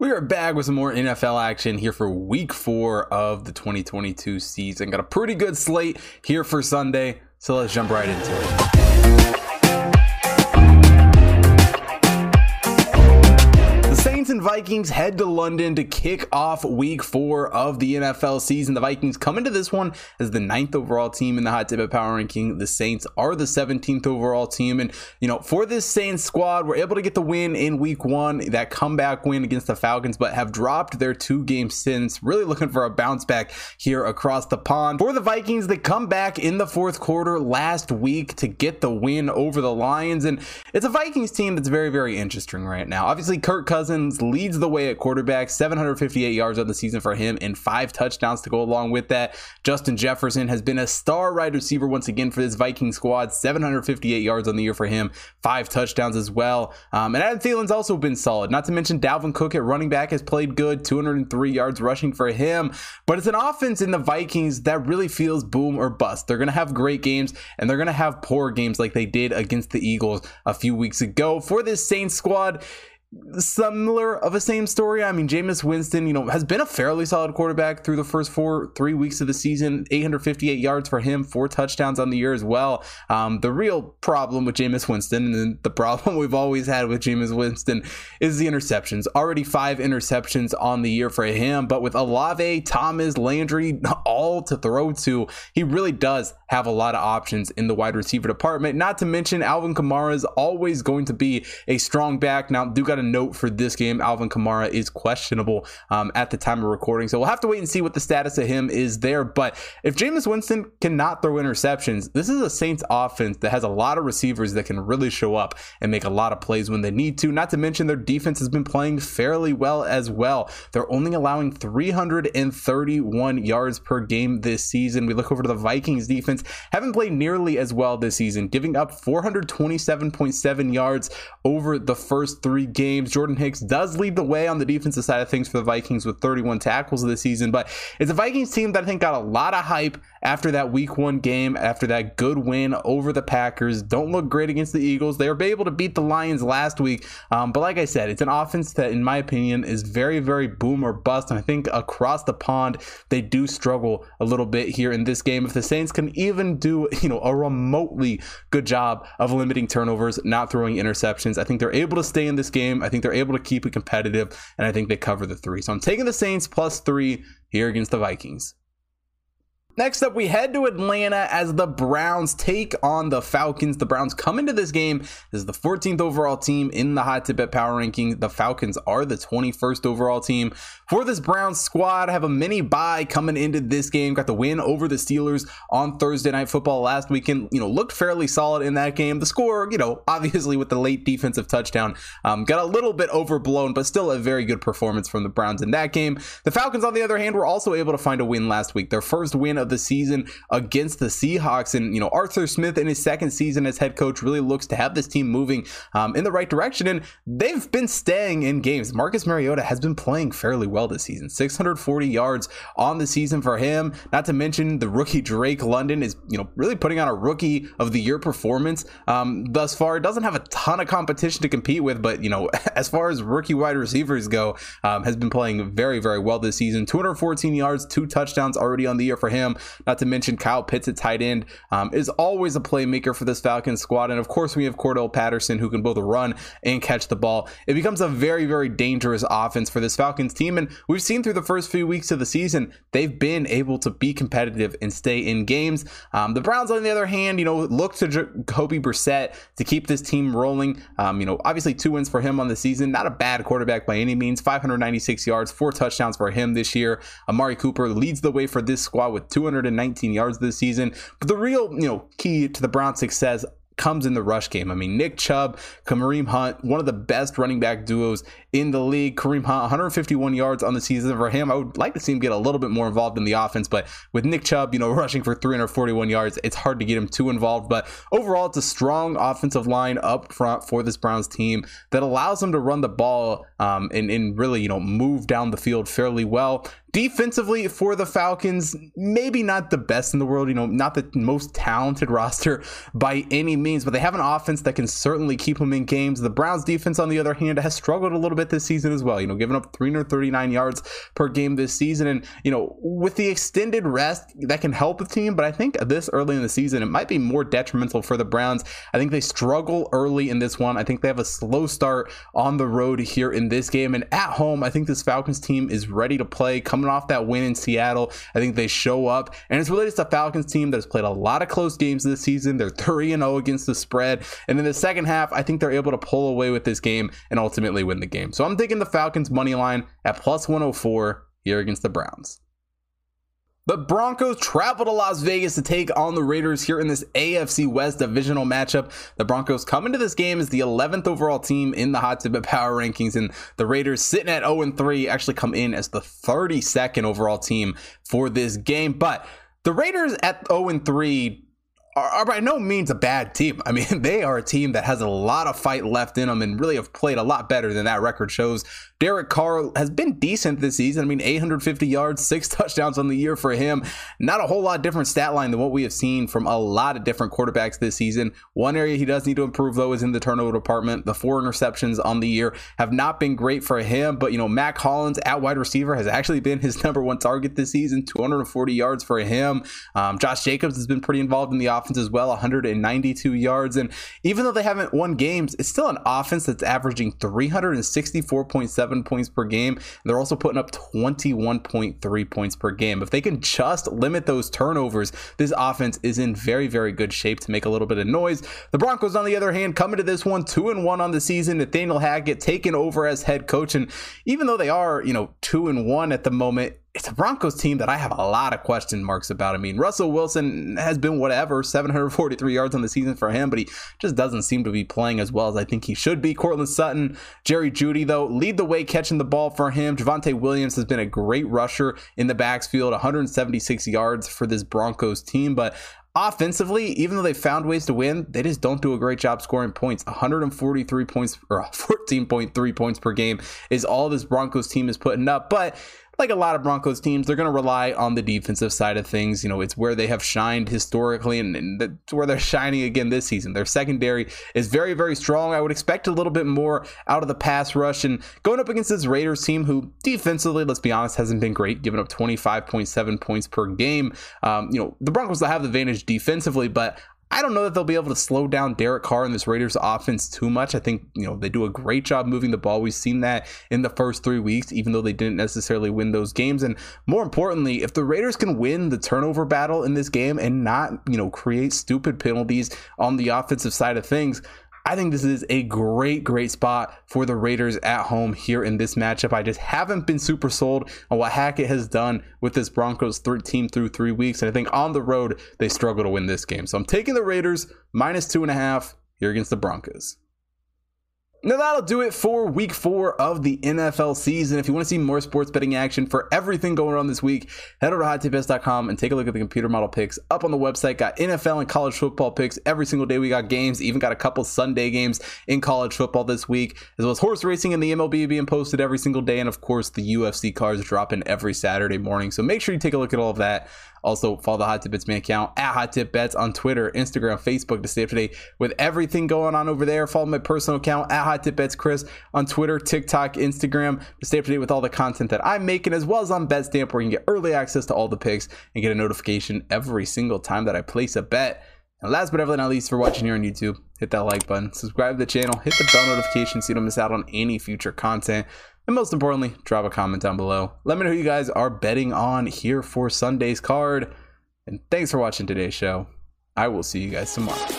We are back with some more NFL action here for week four of the 2022 season. Got a pretty good slate here for Sunday, so let's jump right into it. Vikings head to London to kick off week four of the NFL season. The Vikings come into this one as the ninth overall team in the Hot Tip of Power Ranking. The Saints are the 17th overall team. And, you know, for this Saints squad, we're able to get the win in week one, that comeback win against the Falcons, but have dropped their two games since. Really looking for a bounce back here across the pond. For the Vikings, they come back in the fourth quarter last week to get the win over the Lions. And it's a Vikings team that's very, very interesting right now. Obviously, Kirk Cousins leads the way at quarterback, 758 yards on the season for him and five touchdowns to go along with that. Justin Jefferson has been a star wide receiver once again for this Viking squad, 758 yards on the year for him, five touchdowns as well. Um, and Adam Thielen's also been solid. Not to mention Dalvin Cook at running back has played good, 203 yards rushing for him. But it's an offense in the Vikings that really feels boom or bust. They're going to have great games and they're going to have poor games like they did against the Eagles a few weeks ago. For this Saints squad, similar of a same story. I mean, Jameis Winston, you know, has been a fairly solid quarterback through the first four, three weeks of the season. 858 yards for him, four touchdowns on the year as well. Um, the real problem with Jameis Winston, and the problem we've always had with Jameis Winston, is the interceptions. Already five interceptions on the year for him, but with Olave, Thomas, Landry, all to throw to, he really does have a lot of options in the wide receiver department. Not to mention, Alvin Kamara is always going to be a strong back. Now, do got a note for this game. Alvin Kamara is questionable um, at the time of recording. So we'll have to wait and see what the status of him is there. But if Jameis Winston cannot throw interceptions, this is a Saints offense that has a lot of receivers that can really show up and make a lot of plays when they need to. Not to mention their defense has been playing fairly well as well. They're only allowing 331 yards per game this season. We look over to the Vikings defense, haven't played nearly as well this season, giving up 427.7 yards over the first three games games. Jordan Hicks does lead the way on the defensive side of things for the Vikings with 31 tackles this season, but it's a Vikings team that I think got a lot of hype after that week one game, after that good win over the Packers. Don't look great against the Eagles. They were able to beat the Lions last week. Um, but like I said, it's an offense that, in my opinion, is very, very boom or bust. And I think across the pond, they do struggle a little bit here in this game. If the Saints can even do, you know, a remotely good job of limiting turnovers, not throwing interceptions, I think they're able to stay in this game game. I think they're able to keep it competitive, and I think they cover the three. So I'm taking the Saints plus three here against the Vikings. Next up, we head to Atlanta as the Browns take on the Falcons. The Browns come into this game as the 14th overall team in the Hot Tip at Power Ranking. The Falcons are the 21st overall team. For this Browns squad, I have a mini buy coming into this game. Got the win over the Steelers on Thursday Night Football last weekend. You know, looked fairly solid in that game. The score, you know, obviously with the late defensive touchdown, um, got a little bit overblown, but still a very good performance from the Browns in that game. The Falcons, on the other hand, were also able to find a win last week. Their first win of the season against the Seahawks. And, you know, Arthur Smith in his second season as head coach really looks to have this team moving um, in the right direction. And they've been staying in games. Marcus Mariota has been playing fairly well this season 640 yards on the season for him. Not to mention the rookie Drake London is, you know, really putting on a rookie of the year performance um, thus far. It doesn't have a ton of competition to compete with, but, you know, as far as rookie wide receivers go, um, has been playing very, very well this season. 214 yards, two touchdowns already on the year for him. Not to mention Kyle Pitts at tight end um, is always a playmaker for this Falcons squad. And of course, we have Cordarrelle Patterson who can both run and catch the ball. It becomes a very, very dangerous offense for this Falcons team. And we've seen through the first few weeks of the season, they've been able to be competitive and stay in games. Um, the Browns, on the other hand, you know, look to Jacoby Brissett to keep this team rolling. Um, you know, obviously two wins for him on the season. Not a bad quarterback by any means. 596 yards, four touchdowns for him this year. Amari Cooper leads the way for this squad with 200 119 yards this season. But the real, you know, key to the Browns' success comes in the rush game. I mean, Nick Chubb, Kareem Hunt, one of the best running back duos in the league. Kareem Hunt, 151 yards on the season for him. I would like to see him get a little bit more involved in the offense, but with Nick Chubb, you know, rushing for 341 yards, it's hard to get him too involved. But overall, it's a strong offensive line up front for this Browns team that allows them to run the ball um, and, and really, you know, move down the field fairly well. Defensively for the Falcons, maybe not the best in the world, you know, not the most talented roster by any means, but they have an offense that can certainly keep them in games. The Browns defense, on the other hand, has struggled a little bit this season as well, you know, giving up 339 yards per game this season. And, you know, with the extended rest, that can help the team, but I think this early in the season, it might be more detrimental for the Browns. I think they struggle early in this one. I think they have a slow start on the road here in this game. And at home, I think this Falcons team is ready to play. Come coming off that win in Seattle. I think they show up, and it's really just a Falcons team that's played a lot of close games this season. They're 3 0 against the spread. And in the second half, I think they're able to pull away with this game and ultimately win the game. So I'm taking the Falcons money line at plus 104 here against the Browns. The Broncos travel to Las Vegas to take on the Raiders here in this AFC West divisional matchup. The Broncos come into this game as the 11th overall team in the hot tip power rankings, and the Raiders sitting at 0 3 actually come in as the 32nd overall team for this game. But the Raiders at 0 3 are, by no means a bad team. I mean, they are a team that has a lot of fight left in them and really have played a lot better than that record shows. Derek Carr has been decent this season. I mean, 850 yards, six touchdowns on the year for him. Not a whole lot different stat line than what we have seen from a lot of different quarterbacks this season. One area he does need to improve, though, is in the turnover department. The four interceptions on the year have not been great for him, but, you know, Mack Hollins at wide receiver has actually been his number one target this season, 240 yards for him. Um, Josh Jacobs has been pretty involved in the offense as well, 192 yards. And even though they haven't won games, it's still an offense that's averaging 364.7 points per game. they're also putting up 21.3 points per game. If they can just limit those turnovers, this offense is in very, very good shape to make a little bit of noise. The Broncos, on the other hand, coming to this one two and one on the season. Nathaniel Hackett taken over as head coach, and even though they are, you know, two and one at the moment, it's a Broncos team that I have a lot of question marks about. I mean, Russell Wilson has been whatever, 743 yards on the season for him, but he just doesn't seem to be playing as well as I think he should be. Courtland Sutton, Jerry Jeudy, though, lead the way catching the ball for him. Javonte Williams has been a great rusher in the backfield, 176 yards for this Broncos team, but offensively, even though they found ways to win, they just don't do a great job scoring points. 143 points or 14.3 points per game is all this Broncos team is putting up. But like a lot of Broncos teams, they're going to rely on the defensive side of things. You know, it's where they have shined historically, and, and that's where they're shining again this season. Their secondary is very, very strong. I would expect a little bit more out of the pass rush. And going up against this Raiders team, who defensively, let's be honest, hasn't been great, giving up 25.7 points per game. Um, you know, the Broncos will have the advantage defensively, but I don't know that they'll be able to slow down Derek Carr and this Raiders offense too much. I think, you know, they do a great job moving the ball. We've seen that in the first three weeks, even though they didn't necessarily win those games. And more importantly, if the Raiders can win the turnover battle in this game and not, you know, create stupid penalties on the offensive side of things, I think this is a great, great spot for the Raiders at home here in this matchup. I just haven't been super sold on what Hackett has done with this Broncos team through three weeks. And I think on the road, they struggle to win this game. So I'm taking the Raiders minus two and a half here against the Broncos. Now that'll do it for week four of the NFL season. If you want to see more sports betting action for everything going on this week, head over to hottipbets.com and take a look at the computer model picks up on the website. Got NFL and college football picks every single day. We got games, even got a couple Sunday games in college football this week, as well as horse racing and the MLB being posted every single day. And of course, the UFC cards dropping every Saturday morning. So make sure you take a look at all of that also, follow the Hot Tip Bets main account at Hot Tip Bets on Twitter, Instagram, Facebook to stay up to date with everything going on over there. Follow my personal account at Hot Tip Bets Chris on Twitter, TikTok, Instagram to stay up to date with all the content that I'm making, as well as on BetStamp, where you can get early access to all the picks and get a notification every single time that I place a bet. And last but not least, for watching here on YouTube, hit that like button, subscribe to the channel, hit the bell notification so you don't miss out on any future content. And most importantly, drop a comment down below. Let me know who you guys are betting on here for Sunday's card. And thanks for watching today's show. I will see you guys tomorrow.